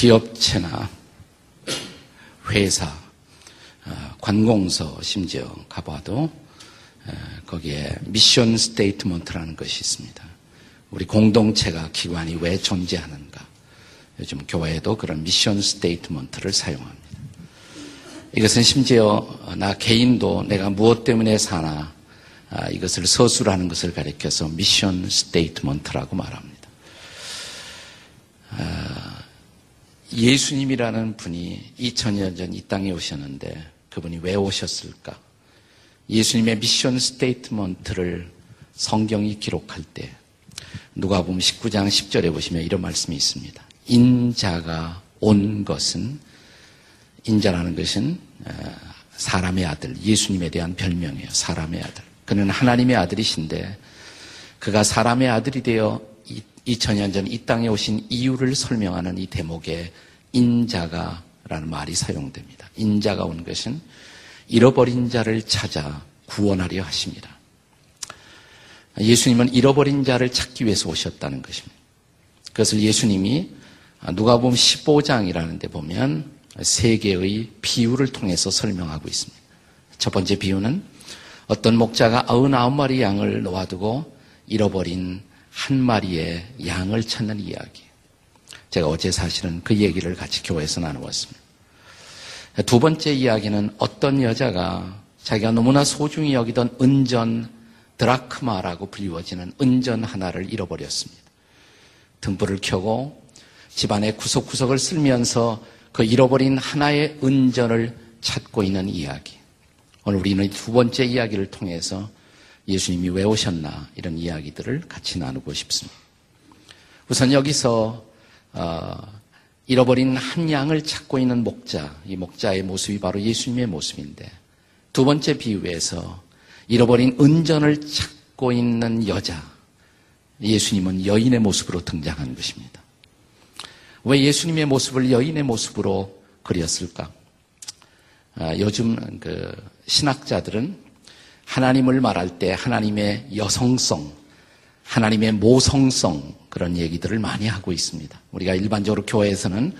기업체나 회사, 어, 관공서 심지어 가봐도 어, 거기에 mission statement라는 것이 있습니다. 우리 공동체가 기관이 왜 존재하는가? 요즘 교회에도 그런 mission statement를 사용합니다. 이것은 심지어 나 개인도 내가 무엇 때문에 사나 아, 이것을 서술하는 것을 가리켜서 mission statement라고 말합니다. 예수님이라는 분이 2000년 전 이 땅에 오셨는데 그분이 왜 오셨을까? 예수님의 mission statement를 성경이 기록할 때 누가복음 19장 10절에 보시면 이런 말씀이 있습니다. 인자가 온 것은 인자라는 것은 어, 사람의 아들, 예수님에 대한 별명이에요. 사람의 아들. 그는 하나님의 아들이신데 그가 사람의 아들이 되어 2000년 전 이 땅에 오신 이유를 설명하는 이 대목에 인자가 라는 말이 사용됩니다. 인자가 온 것은 잃어버린 자를 찾아 구원하려 하십니다. 예수님은 잃어버린 자를 찾기 위해서 오셨다는 것입니다. 그것을 예수님이 누가 보면 15장이라는 데 보면 세 개의 비유를 통해서 설명하고 있습니다. 첫 번째 비유는 어떤 목자가 99마리 양을 놓아두고 잃어버린 한 마리의 양을 찾는 이야기. 제가 어제 사실은 그 얘기를 같이 교회에서 나누었습니다. 두 번째 이야기는 어떤 여자가 자기가 너무나 소중히 여기던 은전 드라크마라고 불리워지는 은전 하나를 잃어버렸습니다. 등불을 켜고 집안의 구석구석을 쓸면서 그 잃어버린 하나의 은전을 찾고 있는 이야기. 오늘 우리는 두 번째 이야기를 통해서 예수님이 왜 오셨나 이런 이야기들을 같이 나누고 싶습니다. 우선 여기서 어, 잃어버린 한 양을 찾고 있는 목자, 이 목자의 모습이 바로 예수님의 모습인데 두 번째 비유에서 잃어버린 은전을 찾고 있는 여자, 예수님은 여인의 모습으로 등장한 것입니다. 왜 예수님의 모습을 여인의 모습으로 그렸을까? 아, 요즘 그 신학자들은 하나님을 말할 때 하나님의 여성성, 하나님의 모성성 그런 얘기들을 많이 하고 있습니다. 우리가 일반적으로 교회에서는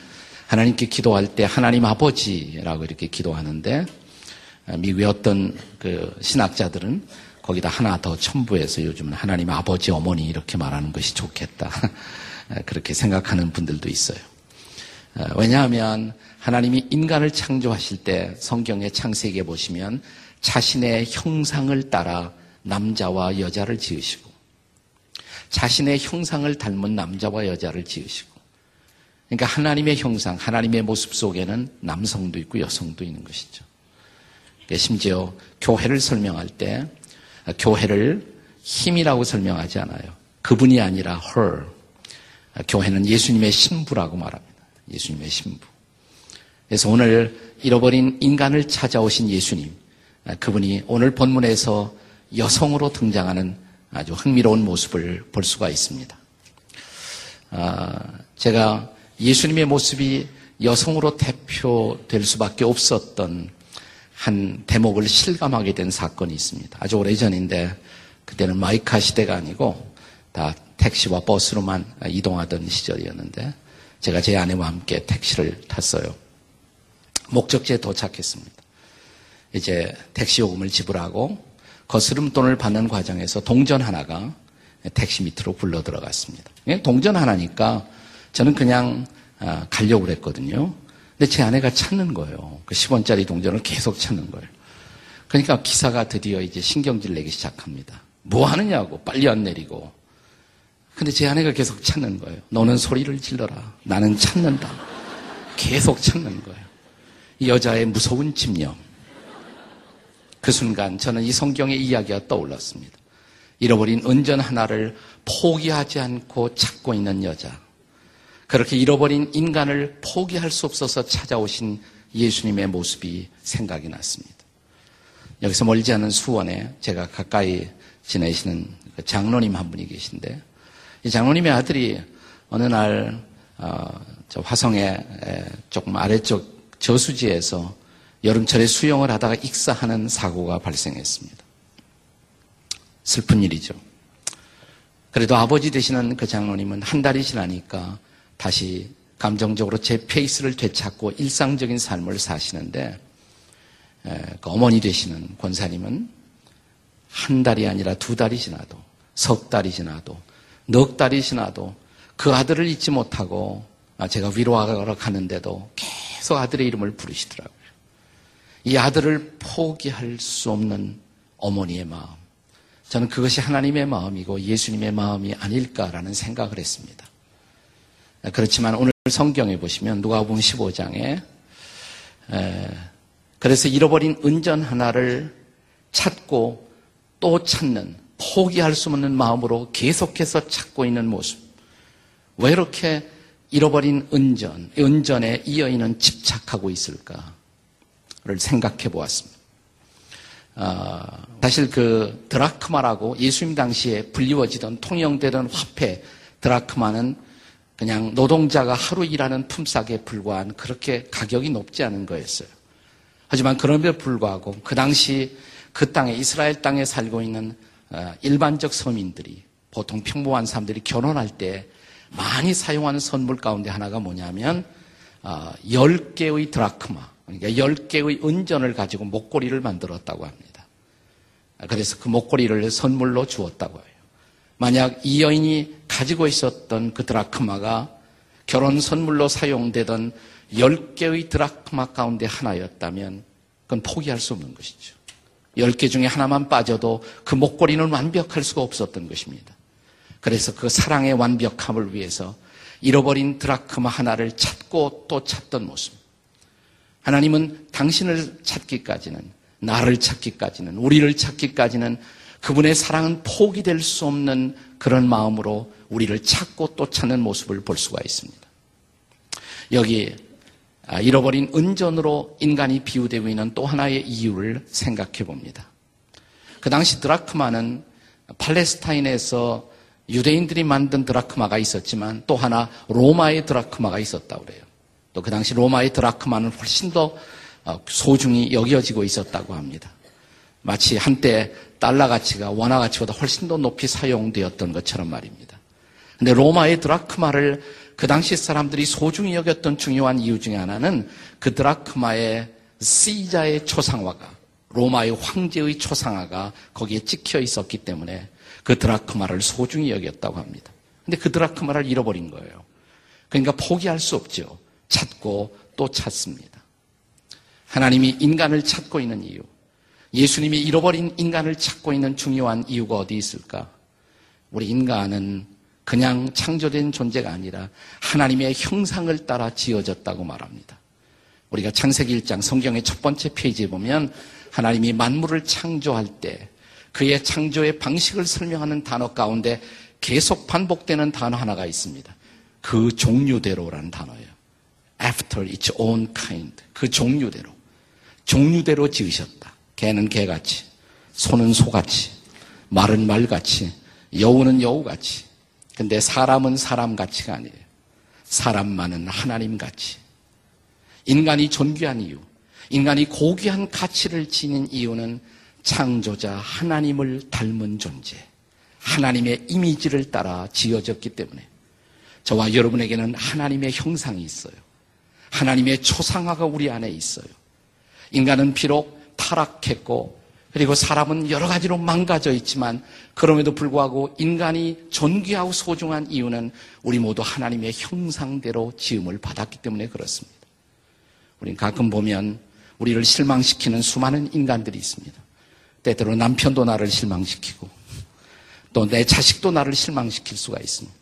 하나님께 기도할 때 하나님 아버지라고 이렇게 기도하는데 아, 미국의 어떤 그 신학자들은 거기다 하나 더 첨부해서 요즘은 하나님 아버지 어머니 이렇게 말하는 것이 좋겠다. 그렇게 생각하는 분들도 있어요. 어, 왜냐하면 하나님이 인간을 창조하실 때 성경의 창세기에 보시면 자신의 형상을 따라 남자와 여자를 지으시고 자신의 형상을 닮은 남자와 여자를 지으시고 그러니까 하나님의 형상, 하나님의 모습 속에는 남성도 있고 여성도 있는 것이죠. 그러니까 심지어 교회를 설명할 때 교회를 힘이라고 설명하지 않아요. 그분이 아니라 her. 교회는 예수님의 신부라고 말합니다. 예수님의 신부. 그래서 오늘 잃어버린 인간을 찾아오신 예수님, 그분이 오늘 본문에서 여성으로 등장하는 아주 흥미로운 모습을 볼 수가 있습니다. 아, 제가 예수님의 모습이 여성으로 대표될 수밖에 없었던 한 대목을 실감하게 된 사건이 있습니다. 아주 오래전인데 그때는 마이카 시대가 아니고 다 택시와 버스로만 이동하던 시절이었는데 제가 제 아내와 함께 택시를 탔어요. 목적지에 도착했습니다. 이제 택시 요금을 지불하고 거스름 돈을 받는 과정에서 동전 하나가 택시 밑으로 굴러 들어갔습니다. 예, 동전 하나니까 저는 그냥 아, 가려고 그랬거든요. 근데 제 아내가 찾는 거예요. 그 10원짜리 동전을 계속 찾는 거예요. 그러니까 기사가 드디어 이제 신경질 내기 시작합니다. 뭐 하느냐고 빨리 안 내리고 근데 제 아내가 계속 찾는 거예요. 너는 소리를 질러라. 나는 찾는다. 계속 찾는 거예요. 이 여자의 무서운 집념. 그 순간 저는 이 성경의 이야기가 떠올랐습니다. 잃어버린 은전 하나를 포기하지 않고 찾고 있는 여자. 그렇게 잃어버린 인간을 포기할 수 없어서 찾아오신 예수님의 모습이 생각이 났습니다. 여기서 멀지 않은 수원에 제가 가까이 지내시는 그 장로님 한 분이 계신데 이 장로님의 아들이 어느 날 어, 화성의 조금 아래쪽 저수지에서 여름철에 수영을 하다가 익사하는 사고가 발생했습니다. 슬픈 일이죠. 그래도 아버지 되시는 그 장로님은 한 달이 지나니까 다시 감정적으로 제 페이스를 되찾고 일상적인 삶을 사시는데 그 어머니 되시는 권사님은 한 달이 아니라 두 달이 지나도 석 달이 지나도 넉 달이 지나도 그 아들을 잊지 못하고 아, 제가 위로하러 가는데도 계속 아들의 이름을 부르시더라고요. 이 아들을 포기할 수 없는 어머니의 마음. 저는 그것이 하나님의 마음이고 예수님의 마음이 아닐까라는 생각을 했습니다. 그렇지만 오늘 성경에 보시면 누가복음 15장에 그래서 잃어버린 은전 하나를 찾고 또 찾는 포기할 수 없는 마음으로 계속해서 찾고 있는 모습. 왜 이렇게 잃어버린 은전, 은전에 이 여인은 집착하고 있을까를 생각해 보았습니다. 어, 사실 그 드라크마라고 예수님 당시에 불리워지던 통용되던 화폐 드라크마는 그냥 노동자가 하루 일하는 품삯에 불과한 그렇게 가격이 높지 않은 거였어요. 하지만 그럼에도 불구하고 그 당시 그 땅에 이스라엘 땅에 살고 있는 어, 일반적 서민들이 보통 평범한 사람들이 결혼할 때 많이 사용하는 선물 가운데 하나가 뭐냐면 10개의 어, 드라크마 그러니까 10개의 은전을 가지고 목걸이를 만들었다고 합니다. 그래서 그 목걸이를 선물로 주었다고 해요. 만약 이 여인이 가지고 있었던 그 드라크마가 결혼 선물로 사용되던 10개의 드라크마 가운데 하나였다면 그건 포기할 수 없는 것이죠. 10개 중에 하나만 빠져도 그 목걸이는 완벽할 수가 없었던 것입니다. 그래서 그 사랑의 완벽함을 위해서 잃어버린 드라크마 하나를 찾고 또 찾던 모습. 하나님은 당신을 찾기까지는, 나를 찾기까지는, 우리를 찾기까지는 그분의 사랑은 포기될 수 없는 그런 마음으로 우리를 찾고 또 찾는 모습을 볼 수가 있습니다. 여기 아, 잃어버린 은전으로 인간이 비유되고 있는 또 하나의 이유를 생각해 봅니다. 그 당시 드라크마는 팔레스타인에서 유대인들이 만든 드라크마가 있었지만 또 하나 로마의 드라크마가 있었다고 그래요. 또 그 당시 로마의 드라크마는 훨씬 더 어, 소중히 여겨지고 있었다고 합니다. 마치 한때 달러 가치가 원화 가치보다 훨씬 더 높이 사용되었던 것처럼 말입니다. 근데 로마의 드라크마를 그 당시 사람들이 소중히 여겼던 중요한 이유 중에 하나는 그 드라크마의 시자의 초상화가 로마의 황제의 초상화가 거기에 찍혀 있었기 때문에 그 드라크마를 소중히 여겼다고 합니다. 근데 그 드라크마를 잃어버린 거예요. 그러니까 포기할 수 없죠. 찾고 또 찾습니다. 하나님이 인간을 찾고 있는 이유. 예수님이 잃어버린 인간을 찾고 있는 중요한 이유가 어디 있을까? 우리 인간은 그냥 창조된 존재가 아니라 하나님의 형상을 따라 지어졌다고 말합니다. 우리가 창세기 1장 성경의 첫 번째 페이지에 보면 하나님이 만물을 창조할 때 그의 창조의 방식을 설명하는 단어 가운데 계속 반복되는 단어 하나가 있습니다. 그 종류대로라는 단어예요. After its own kind. 그 종류대로. 종류대로 지으셨다. 개는 개같이, 소는 소같이, 말은 말같이, 여우는 여우같이. 근데 사람은 사람같이가 아니에요. 사람만은 하나님같이. 인간이 존귀한 이유, 인간이 고귀한 가치를 지닌 이유는 창조자 하나님을 닮은 존재, 하나님의 이미지를 따라 지어졌기 때문에 저와 여러분에게는 하나님의 형상이 있어요. 하나님의 초상화가 우리 안에 있어요. 인간은 비록 타락했고 그리고 사람은 여러 가지로 망가져 있지만 그럼에도 불구하고 인간이 존귀하고 소중한 이유는 우리 모두 하나님의 형상대로 지음을 받았기 때문에 그렇습니다. 우린 가끔 보면 우리를 실망시키는 수많은 인간들이 있습니다. 때때로 남편도 나를 실망시키고 또 내 자식도 나를 실망시킬 수가 있습니다.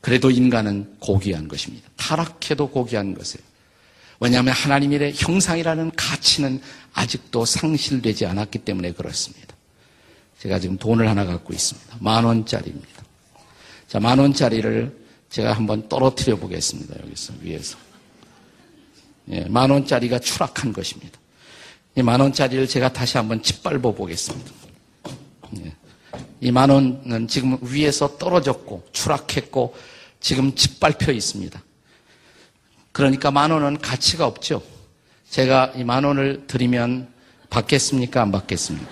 그래도 인간은 고귀한 것입니다. 타락해도 고귀한 것이에요. 왜냐하면 하나님의 형상이라는 가치는 아직도 상실되지 않았기 때문에 그렇습니다. 제가 지금 돈을 하나 갖고 있습니다. 만 원짜리입니다. 자, 만 원짜리를 제가 한번 떨어뜨려 보겠습니다. 여기서, 위에서. 예, 만 원짜리가 추락한 것입니다. 이 만 원짜리를 제가 다시 한번 짓밟아 보겠습니다. 예. 이만 원은 지금 위에서 떨어졌고 추락했고 지금 짓밟혀 있습니다. 그러니까 만 원은 가치가 없죠. 제가 이 만 원을 드리면 받겠습니까? 안 받겠습니까?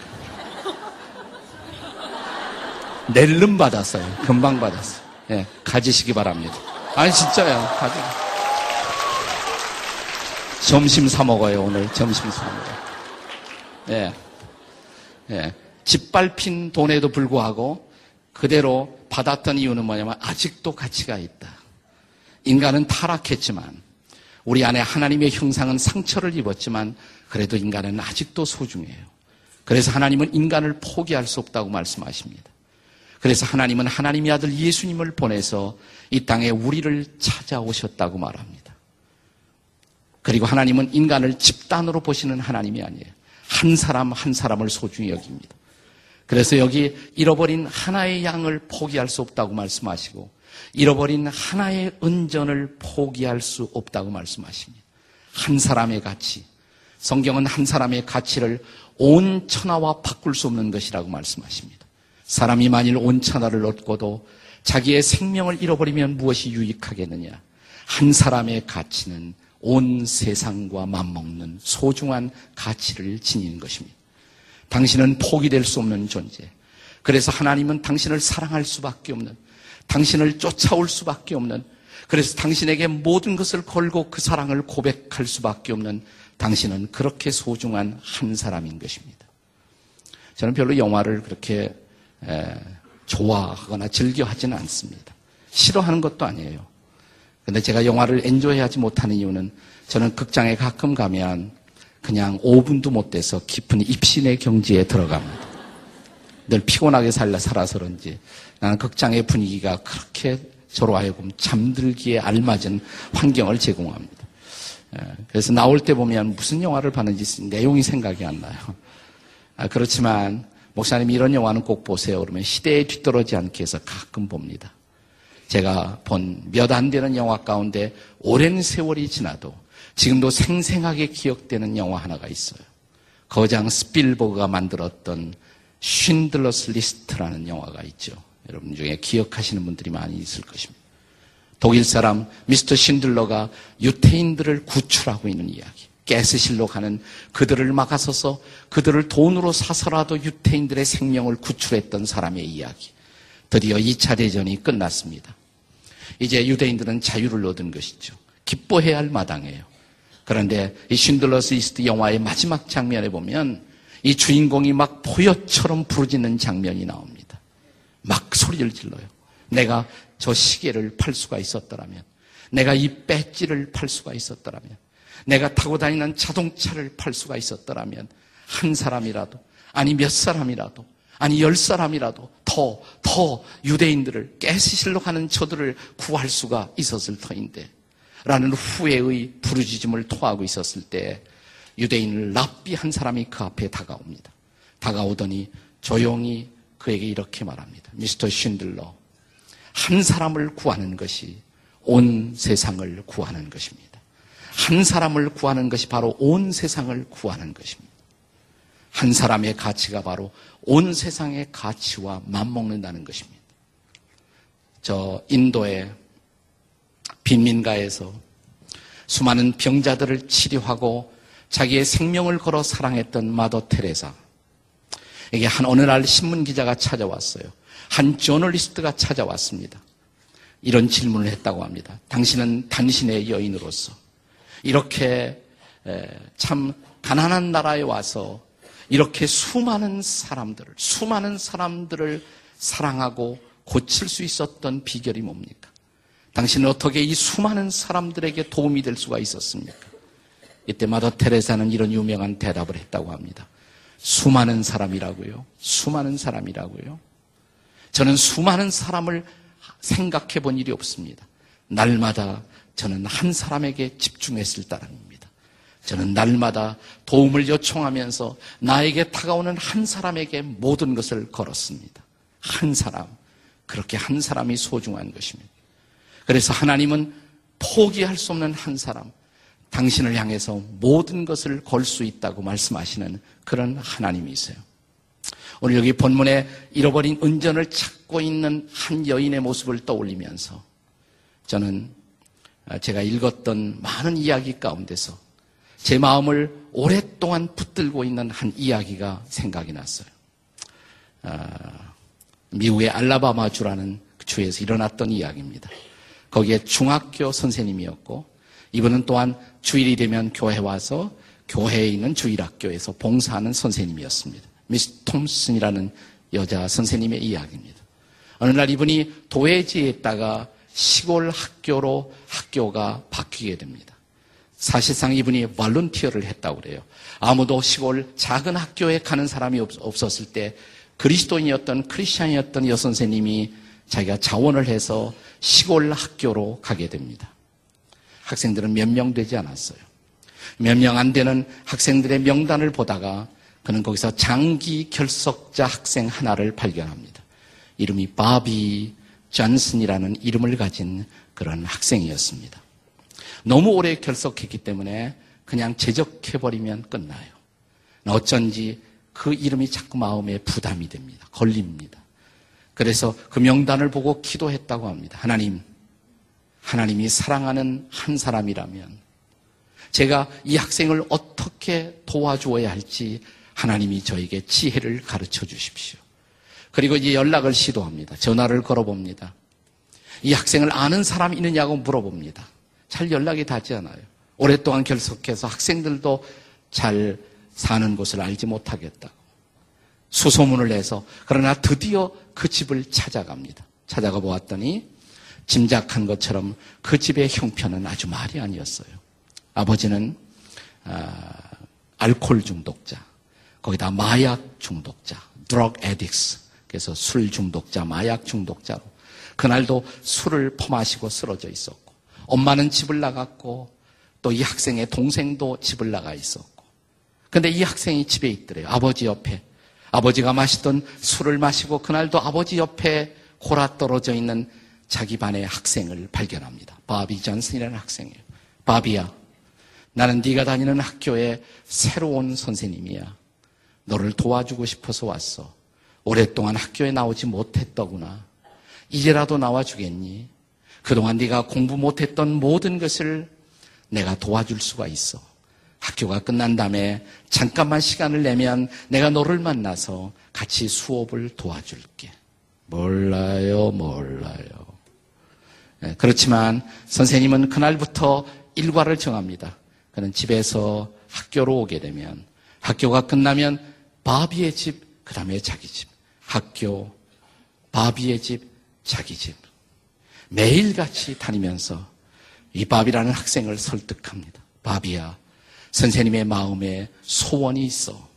낼름 받았어요. 금방 받았어요. 예, 가지시기 바랍니다. 아니, 진짜요. 가지. 점심 사 먹어요, 오늘. 점심 사 먹어요. 예. 예. 짓밟힌 돈에도 불구하고 그대로 받았던 이유는 뭐냐면 아직도 가치가 있다. 인간은 타락했지만 우리 안에 하나님의 형상은 상처를 입었지만 그래도 인간은 아직도 소중해요. 그래서 하나님은 인간을 포기할 수 없다고 말씀하십니다. 그래서 하나님은 하나님의 아들 예수님을 보내서 이 땅에 우리를 찾아오셨다고 말합니다. 그리고 하나님은 인간을 집단으로 보시는 하나님이 아니에요. 한 사람 한 사람을 소중히 여깁니다. 그래서 여기 잃어버린 하나의 양을 포기할 수 없다고 말씀하시고 잃어버린 하나의 은전을 포기할 수 없다고 말씀하십니다. 한 사람의 가치. 성경은 한 사람의 가치를 온 천하와 바꿀 수 없는 것이라고 말씀하십니다. 사람이 만일 온 천하를 얻고도 자기의 생명을 잃어버리면 무엇이 유익하겠느냐? 한 사람의 가치는 온 세상과 맞먹는 소중한 가치를 지니는 것입니다. 당신은 포기될 수 없는 존재. 그래서 하나님은 당신을 사랑할 수밖에 없는, 당신을 쫓아올 수밖에 없는, 그래서 당신에게 모든 것을 걸고 그 사랑을 고백할 수밖에 없는 당신은 그렇게 소중한 한 사람인 것입니다. 저는 별로 영화를 그렇게 좋아하거나 즐겨하지는 않습니다. 싫어하는 것도 아니에요. 근데 제가 영화를 엔조이하지 못하는 이유는 저는 극장에 가끔 가면 그냥 5분도 못 돼서 깊은 입신의 경지에 들어갑니다. 늘 피곤하게 살라 살아서 그런지 나는 극장의 분위기가 그렇게 저로 하여금 잠들기에 알맞은 환경을 제공합니다. 그래서 나올 때 보면 무슨 영화를 봤는지 내용이 생각이 안 나요. 아, 그렇지만 목사님 이런 영화는 꼭 보세요. 그러면 시대에 뒤떨어지지 않게 해서 가끔 봅니다. 제가 본 몇 안 되는 영화 가운데 오랜 세월이 지나도 지금도 생생하게 기억되는 영화 하나가 있어요. 거장 스필버그가 만들었던 Schindler's List라는 영화가 있죠. 여러분 중에 기억하시는 분들이 많이 있을 것입니다. 독일 사람 미스터 쉰들러가 유태인들을 구출하고 있는 이야기. 가스실로 가는 그들을 막아서서 그들을 돈으로 사서라도 유태인들의 생명을 구출했던 사람의 이야기. 드디어 2차 대전이 끝났습니다. 이제 유대인들은 자유를 얻은 것이죠. 기뻐해야 할 마당이에요. 그런데 이 쉰들러스 이스트 영화의 마지막 장면에 보면 이 주인공이 막 포효처럼 부르짖는 장면이 나옵니다. 막 소리를 질러요. 내가 저 시계를 팔 수가 있었더라면, 내가 이 배지를 팔 수가 있었더라면, 내가 타고 다니는 자동차를 팔 수가 있었더라면, 한 사람이라도, 아니 몇 사람이라도, 아니 열 사람이라도 더, 더 유대인들을 깨시실로 가는 저들을 구할 수가 있었을 터인데, 라는 후회의 부르짖음을 토하고 있었을 때, 유대인 랍비 한 사람이 그 앞에 다가옵니다. 다가오더니 조용히 그에게 이렇게 말합니다. 미스터 쉰들러, 한 사람을 구하는 것이 온 세상을 구하는 것입니다. 한 사람을 구하는 것이 바로 온 세상을 구하는 것입니다. 한 사람의 가치가 바로 온 세상의 가치와 맞먹는다는 것입니다. 저 인도의 빈민가에서 수많은 병자들을 치료하고 자기의 생명을 걸어 사랑했던 마더 테레사. 이게 한 어느 날 신문 기자가 찾아왔어요. 한 저널리스트가 찾아왔습니다. 이런 질문을 했다고 합니다. 당신은 당신의 여인으로서 이렇게 참 가난한 나라에 와서 이렇게 수많은 사람들을, 수많은 사람들을 사랑하고 고칠 수 있었던 비결이 뭡니까? 당신은 어떻게 이 수많은 사람들에게 도움이 될 수가 있었습니까? 이때 마더 테레사는 이런 유명한 대답을 했다고 합니다. 수많은 사람이라고요. 수많은 사람이라고요. 저는 수많은 사람을 생각해 본 일이 없습니다. 날마다 저는 한 사람에게 집중했을 따름입니다. 저는 날마다 도움을 요청하면서 나에게 다가오는 한 사람에게 모든 것을 걸었습니다. 한 사람. 그렇게 한 사람이 소중한 것입니다. 그래서 하나님은 포기할 수 없는 한 사람, 당신을 향해서 모든 것을 걸 수 있다고 말씀하시는 그런 하나님이세요. 오늘 여기 본문에 잃어버린 은전을 찾고 있는 한 여인의 모습을 떠올리면서 저는 제가 읽었던 많은 이야기 가운데서 제 마음을 오랫동안 붙들고 있는 한 이야기가 생각이 났어요. 아, 미국의 알라바마주라는 주에서 일어났던 이야기입니다. 거기에 중학교 선생님이었고 이분은 또한 주일이 되면 교회 와서 교회에 있는 주일학교에서 봉사하는 선생님이었습니다. 미스 톰슨이라는 여자 선생님의 이야기입니다. 어느 날 이분이 도회지에 있다가 시골 학교로 학교가 바뀌게 됩니다. 사실상 이분이 발룬티어를 했다고 그래요. 아무도 시골 작은 학교에 가는 사람이 없었을 때 그리스도인이었던 크리스찬이었던 여선생님이 자기가 자원을 해서 시골 학교로 가게 됩니다. 학생들은 몇명 되지 않았어요. 몇 명 안 되는 학생들의 명단을 보다가 그는 거기서 장기 결석자 학생 하나를 발견합니다. 이름이 바비 존슨이라는 이름을 가진 그런 학생이었습니다. 너무 오래 결석했기 때문에 그냥 제적해버리면 끝나요. 어쩐지 그 이름이 자꾸 마음에 부담이 됩니다. 걸립니다. 그래서 그 명단을 보고 기도했다고 합니다. 하나님, 하나님이 사랑하는 한 사람이라면 제가 이 학생을 어떻게 도와주어야 할지 하나님이 저에게 지혜를 가르쳐 주십시오. 그리고 이제 연락을 시도합니다. 전화를 걸어봅니다. 이 학생을 아는 사람이 있느냐고 물어봅니다. 잘 연락이 닿지 않아요. 오랫동안 결석해서 학생들도 잘 사는 곳을 알지 못하겠다고. 수소문을 내서 그러나 드디어 그 집을 찾아갑니다. 찾아가 보았더니 짐작한 것처럼 그 집의 형편은 아주 말이 아니었어요. 아버지는 아, 알코올 중독자, 거기다 마약 중독자, drug addicts. 그래서 술 중독자, 마약 중독자로 그날도 술을 퍼마시고 쓰러져 있었고 엄마는 집을 나갔고 또 이 학생의 동생도 집을 나가 있었고 근데 이 학생이 집에 있더래요. 아버지 옆에. 아버지가 마시던 술을 마시고 그날도 아버지 옆에 골아 떨어져 있는 자기 반의 학생을 발견합니다. 바비 존슨이라는 학생이에요. 바비야, 나는 네가 다니는 학교의 새로운 선생님이야. 너를 도와주고 싶어서 왔어. 오랫동안 학교에 나오지 못했더구나. 이제라도 나와주겠니? 그동안 네가 공부 못했던 모든 것을 내가 도와줄 수가 있어. 학교가 끝난 다음에 잠깐만 시간을 내면 내가 너를 만나서 같이 수업을 도와줄게. 몰라요, 몰라요. 네, 그렇지만 선생님은 그날부터 일과를 정합니다. 그는 집에서 학교로 오게 되면 학교가 끝나면 바비의 집, 그 다음에 자기 집. 학교, 바비의 집, 자기 집. 매일같이 다니면서 이 바비라는 학생을 설득합니다. 바비야, 선생님의 마음에 소원이 있어.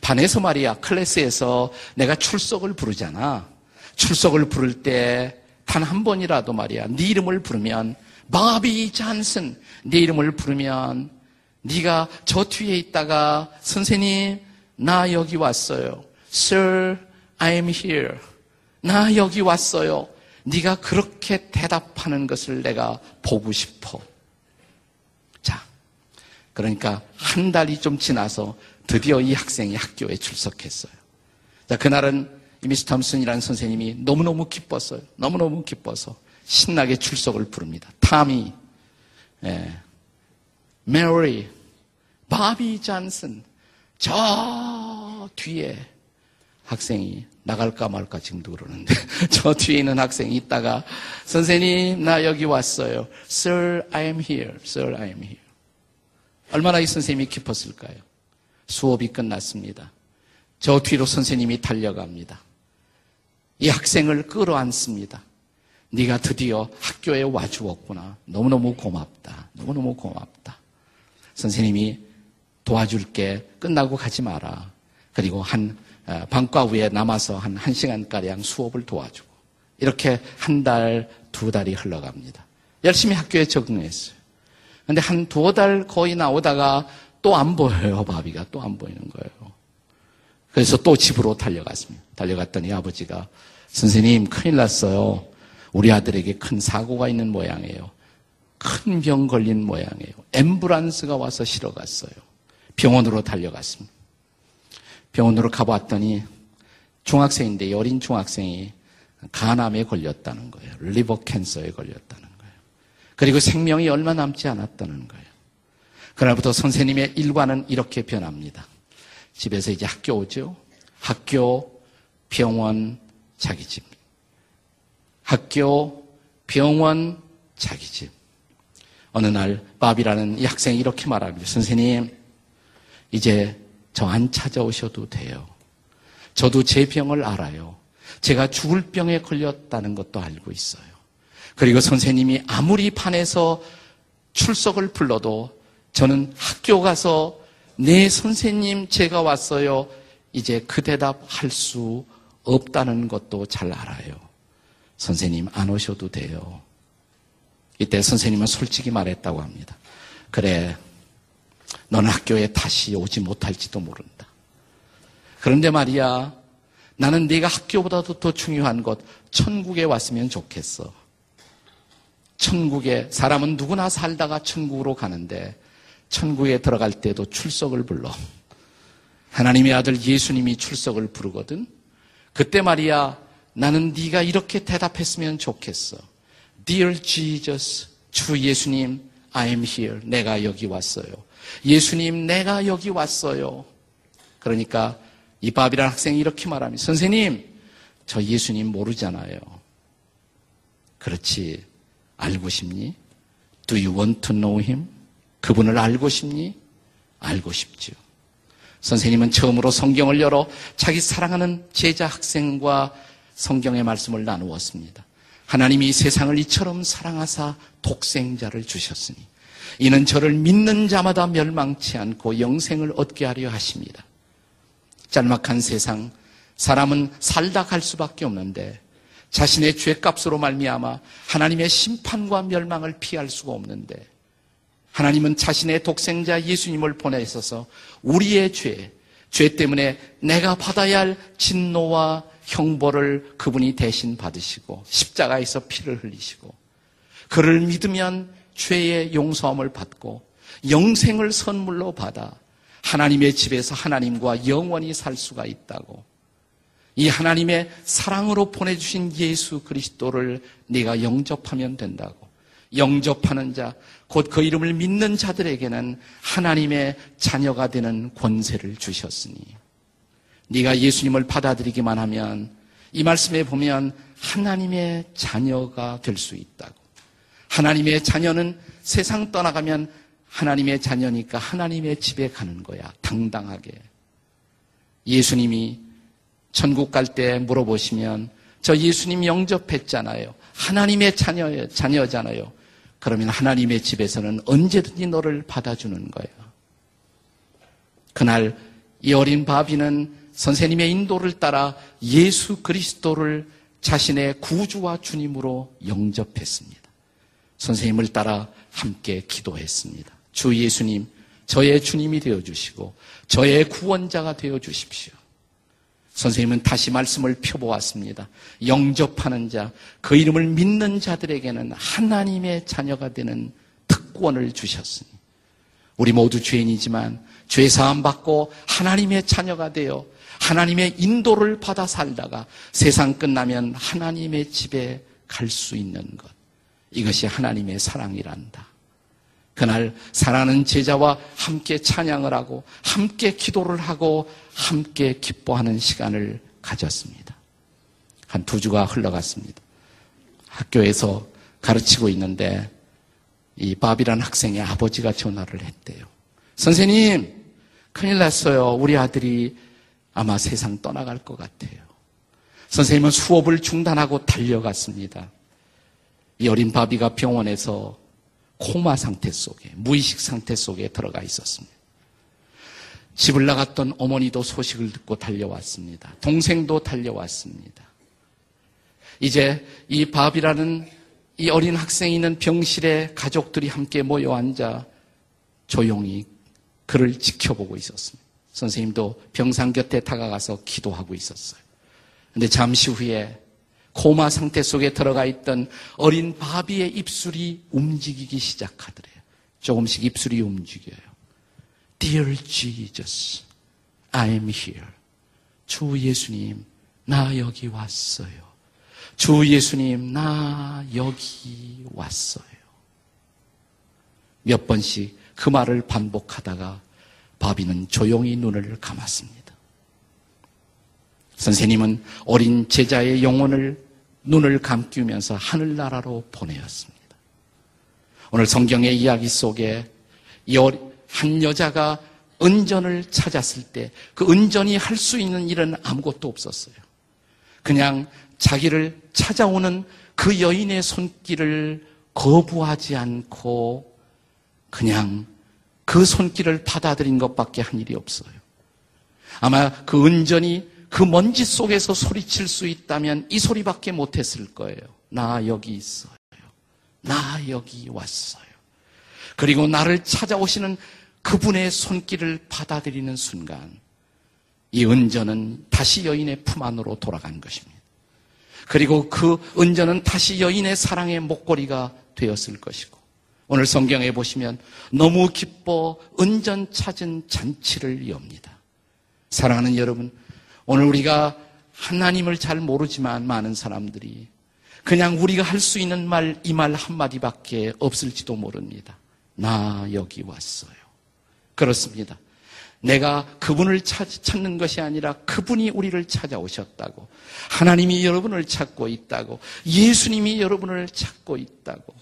반에서 말이야, 클래스에서 내가 출석을 부르잖아. 출석을 부를 때 단 한 번이라도 말이야, 네 이름을 부르면 바비 잔슨, 네 이름을 부르면 네가 저 뒤에 있다가 선생님, 나 여기 왔어요. Sir, I'm here. 나 여기 왔어요. 네가 그렇게 대답하는 것을 내가 보고 싶어. 자, 그러니까 한 달이 좀 지나서 드디어 이 학생이 학교에 출석했어요. 자, 그날은 미스 톰슨이라는 선생님이 너무너무 기뻤어요. 너무너무 기뻐서 신나게 출석을 부릅니다. 타미, 예, 메리, 바비 잔슨, 저 뒤에 학생이 나갈까 말까 지금도 그러는데 저 뒤에 있는 학생이 있다가 선생님 나 여기 왔어요. Sir, I am here. Sir, I am here. 얼마나 이 선생님이 기뻤을까요? 수업이 끝났습니다. 저 뒤로 선생님이 달려갑니다. 이 학생을 끌어안습니다. 네가 드디어 학교에 와주었구나. 너무너무 고맙다. 너무너무 고맙다. 선생님이 도와줄게. 끝나고 가지 마라. 그리고 한 어, 방과 후에 남아서 한 1시간가량 수업을 도와주고 이렇게 한 달, 두 달이 흘러갑니다. 열심히 학교에 적응했어요. 근데 한 두어 달 거의 나오다가 또 안 보여요, 바비가. 또 안 보이는 거예요. 그래서 또 집으로 달려갔습니다. 달려갔더니 아버지가 선생님 큰일 났어요. 우리 아들에게 큰 사고가 있는 모양이에요. 큰 병 걸린 모양이에요. 엠브란스가 와서 실어 갔어요. 병원으로 달려갔습니다. 병원으로 가봤더니 중학생인데 어린 중학생이 간암에 걸렸다는 거예요. 리버 캔서에 걸렸다는 거예요. 그리고 생명이 얼마 남지 않았다는 거예요. 그날부터 선생님의 일과는 이렇게 변합니다. 집에서 이제 학교 오죠. 학교, 병원, 자기 집. 학교, 병원, 자기 집. 어느 날 밥이라는 이 학생이 이렇게 말합니다. 선생님, 이제 저 안 찾아오셔도 돼요. 저도 제 병을 알아요. 제가 죽을 병에 걸렸다는 것도 알고 있어요. 그리고 선생님이 아무리 반에서 출석을 불러도 저는 학교 가서 네 선생님 제가 왔어요. 이제 그 대답 할 수 없다는 것도 잘 알아요. 선생님 안 오셔도 돼요. 이때 선생님은 솔직히 말했다고 합니다. 그래, 너는 학교에 다시 오지 못할지도 모른다. 그런데 말이야, 나는 네가 학교보다도 더 중요한 것, 천국에 왔으면 좋겠어. 천국에 사람은 누구나 살다가 천국으로 가는데 천국에 들어갈 때도 출석을 불러. 하나님의 아들 예수님이 출석을 부르거든. 그때 말이야 나는 네가 이렇게 대답했으면 좋겠어. Dear Jesus, 주 예수님, I am here. 내가 여기 왔어요. 예수님, 내가 여기 왔어요. 그러니까 이 밥이라는 학생이 이렇게 말합니다. 선생님, 저 예수님 모르잖아요. 그렇지. 알고 싶니? Do you want to know him? 그분을 알고 싶니? 알고 싶죠. 선생님은 처음으로 성경을 열어 자기 사랑하는 제자 학생과 성경의 말씀을 나누었습니다. 하나님이 세상을 이처럼 사랑하사 독생자를 주셨으니 이는 저를 믿는 자마다 멸망치 않고 영생을 얻게 하려 하십니다. 짤막한 세상 사람은 살다 갈 수밖에 없는데 자신의 죄값으로 말미암아 하나님의 심판과 멸망을 피할 수가 없는데 하나님은 자신의 독생자 예수님을 보내셔서 우리의 죄, 죄 때문에 내가 받아야 할 진노와 형벌을 그분이 대신 받으시고 십자가에서 피를 흘리시고 그를 믿으면 죄의 용서함을 받고 영생을 선물로 받아 하나님의 집에서 하나님과 영원히 살 수가 있다고. 이 하나님의 사랑으로 보내주신 예수 그리스도를 네가 영접하면 된다고 영접하는 자, 곧 그 이름을 믿는 자들에게는 하나님의 자녀가 되는 권세를 주셨으니 네가 예수님을 받아들이기만 하면 이 말씀에 보면 하나님의 자녀가 될 수 있다고. 하나님의 자녀는 세상 떠나가면 하나님의 자녀니까 하나님의 집에 가는 거야. 당당하게. 예수님이 천국 갈 때 물어보시면 저 예수님 영접했잖아요. 하나님의 자녀, 자녀잖아요. 그러면 하나님의 집에서는 언제든지 너를 받아주는 거예요. 그날 이 어린 바비는 선생님의 인도를 따라 예수 그리스도를 자신의 구주와 주님으로 영접했습니다. 선생님을 따라 함께 기도했습니다. 주 예수님, 저의 주님이 되어 주시고 저의 구원자가 되어 주십시오. 선생님은 다시 말씀을 펴보았습니다. 영접하는 자, 그 이름을 믿는 자들에게는 하나님의 자녀가 되는 특권을 주셨으니 우리 모두 죄인이지만 죄 사함 받고 하나님의 자녀가 되어 하나님의 인도를 받아 살다가 세상 끝나면 하나님의 집에 갈 수 있는 것. 이것이 하나님의 사랑이란다. 그날 사랑하는 제자와 함께 찬양을 하고 함께 기도를 하고 함께 기뻐하는 시간을 가졌습니다. 한 두 주가 흘러갔습니다. 학교에서 가르치고 있는데 이 밥이라는 학생의 아버지가 전화를 했대요. 선생님, 큰일 났어요. 우리 아들이 아마 세상 떠나갈 것 같아요. 선생님은 수업을 중단하고 달려갔습니다. 이 어린 바비가 병원에서 코마 상태 속에, 무의식 상태 속에 들어가 있었습니다. 집을 나갔던 어머니도 소식을 듣고 달려왔습니다. 동생도 달려왔습니다. 이제 이 밥이라는 이 어린 학생이 있는 병실에 가족들이 함께 모여 앉아 조용히 그를 지켜보고 있었습니다. 선생님도 병상 곁에 다가가서 기도하고 있었어요. 근데 잠시 후에 코마 상태 속에 들어가 있던 어린 바비의 입술이 움직이기 시작하더래요. 조금씩 입술이 움직여요. Dear Jesus, I am here. 주 예수님, 나 여기 왔어요. 주 예수님, 나 여기 왔어요. 몇 번씩 그 말을 반복하다가 바비는 조용히 눈을 감았습니다. 선생님은 어린 제자의 영혼을 눈을 감기면서 하늘나라로 보내었습니다. 오늘 성경의 이야기 속에 한 여자가 은전을 찾았을 때 그 은전이 할 수 있는 일은 아무것도 없었어요. 그냥 자기를 찾아오는 그 여인의 손길을 거부하지 않고 그냥 그 손길을 받아들인 것밖에 한 일이 없어요. 아마 그 은전이 그 먼지 속에서 소리칠 수 있다면 이 소리밖에 못했을 거예요. 나 여기 있어요. 나 여기 왔어요. 그리고 나를 찾아오시는 그분의 손길을 받아들이는 순간 이 은전은 다시 여인의 품 안으로 돌아간 것입니다. 그리고 그 은전은 다시 여인의 사랑의 목걸이가 되었을 것이고 오늘 성경에 보시면 너무 기뻐 은전 찾은 잔치를 엽니다. 사랑하는 여러분, 오늘 우리가 하나님을 잘 모르지만 많은 사람들이 그냥 우리가 할 수 있는 말, 이 말 한마디밖에 없을지도 모릅니다. 나 여기 왔어요. 그렇습니다. 내가 그분을 찾는 것이 아니라 그분이 우리를 찾아오셨다고. 하나님이 여러분을 찾고 있다고. 예수님이 여러분을 찾고 있다고.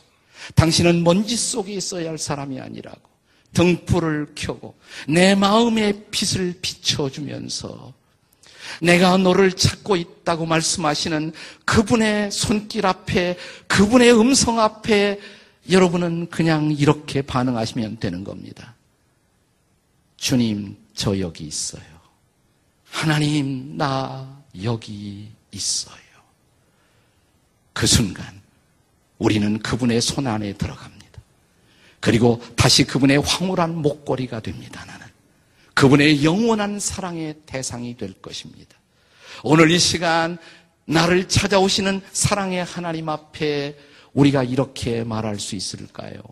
당신은 먼지 속에 있어야 할 사람이 아니라고. 등불을 켜고 내 마음의 빛을 비춰주면서 내가 너를 찾고 있다고 말씀하시는 그분의 손길 앞에, 그분의 음성 앞에 여러분은 그냥 이렇게 반응하시면 되는 겁니다. 주님, 저 여기 있어요. 하나님, 나 여기 있어요. 그 순간 우리는 그분의 손 안에 들어갑니다. 그리고 다시 그분의 황홀한 목걸이가 됩니다. 그분의 영원한 사랑의 대상이 될 것입니다. 오늘 이 시간 나를 찾아오시는 사랑의 하나님 앞에 우리가 이렇게 말할 수 있을까요?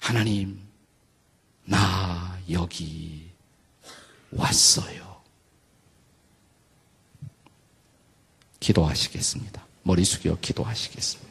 하나님, 나 여기 왔어요. 기도하시겠습니다. 머리 숙여 기도하시겠습니다.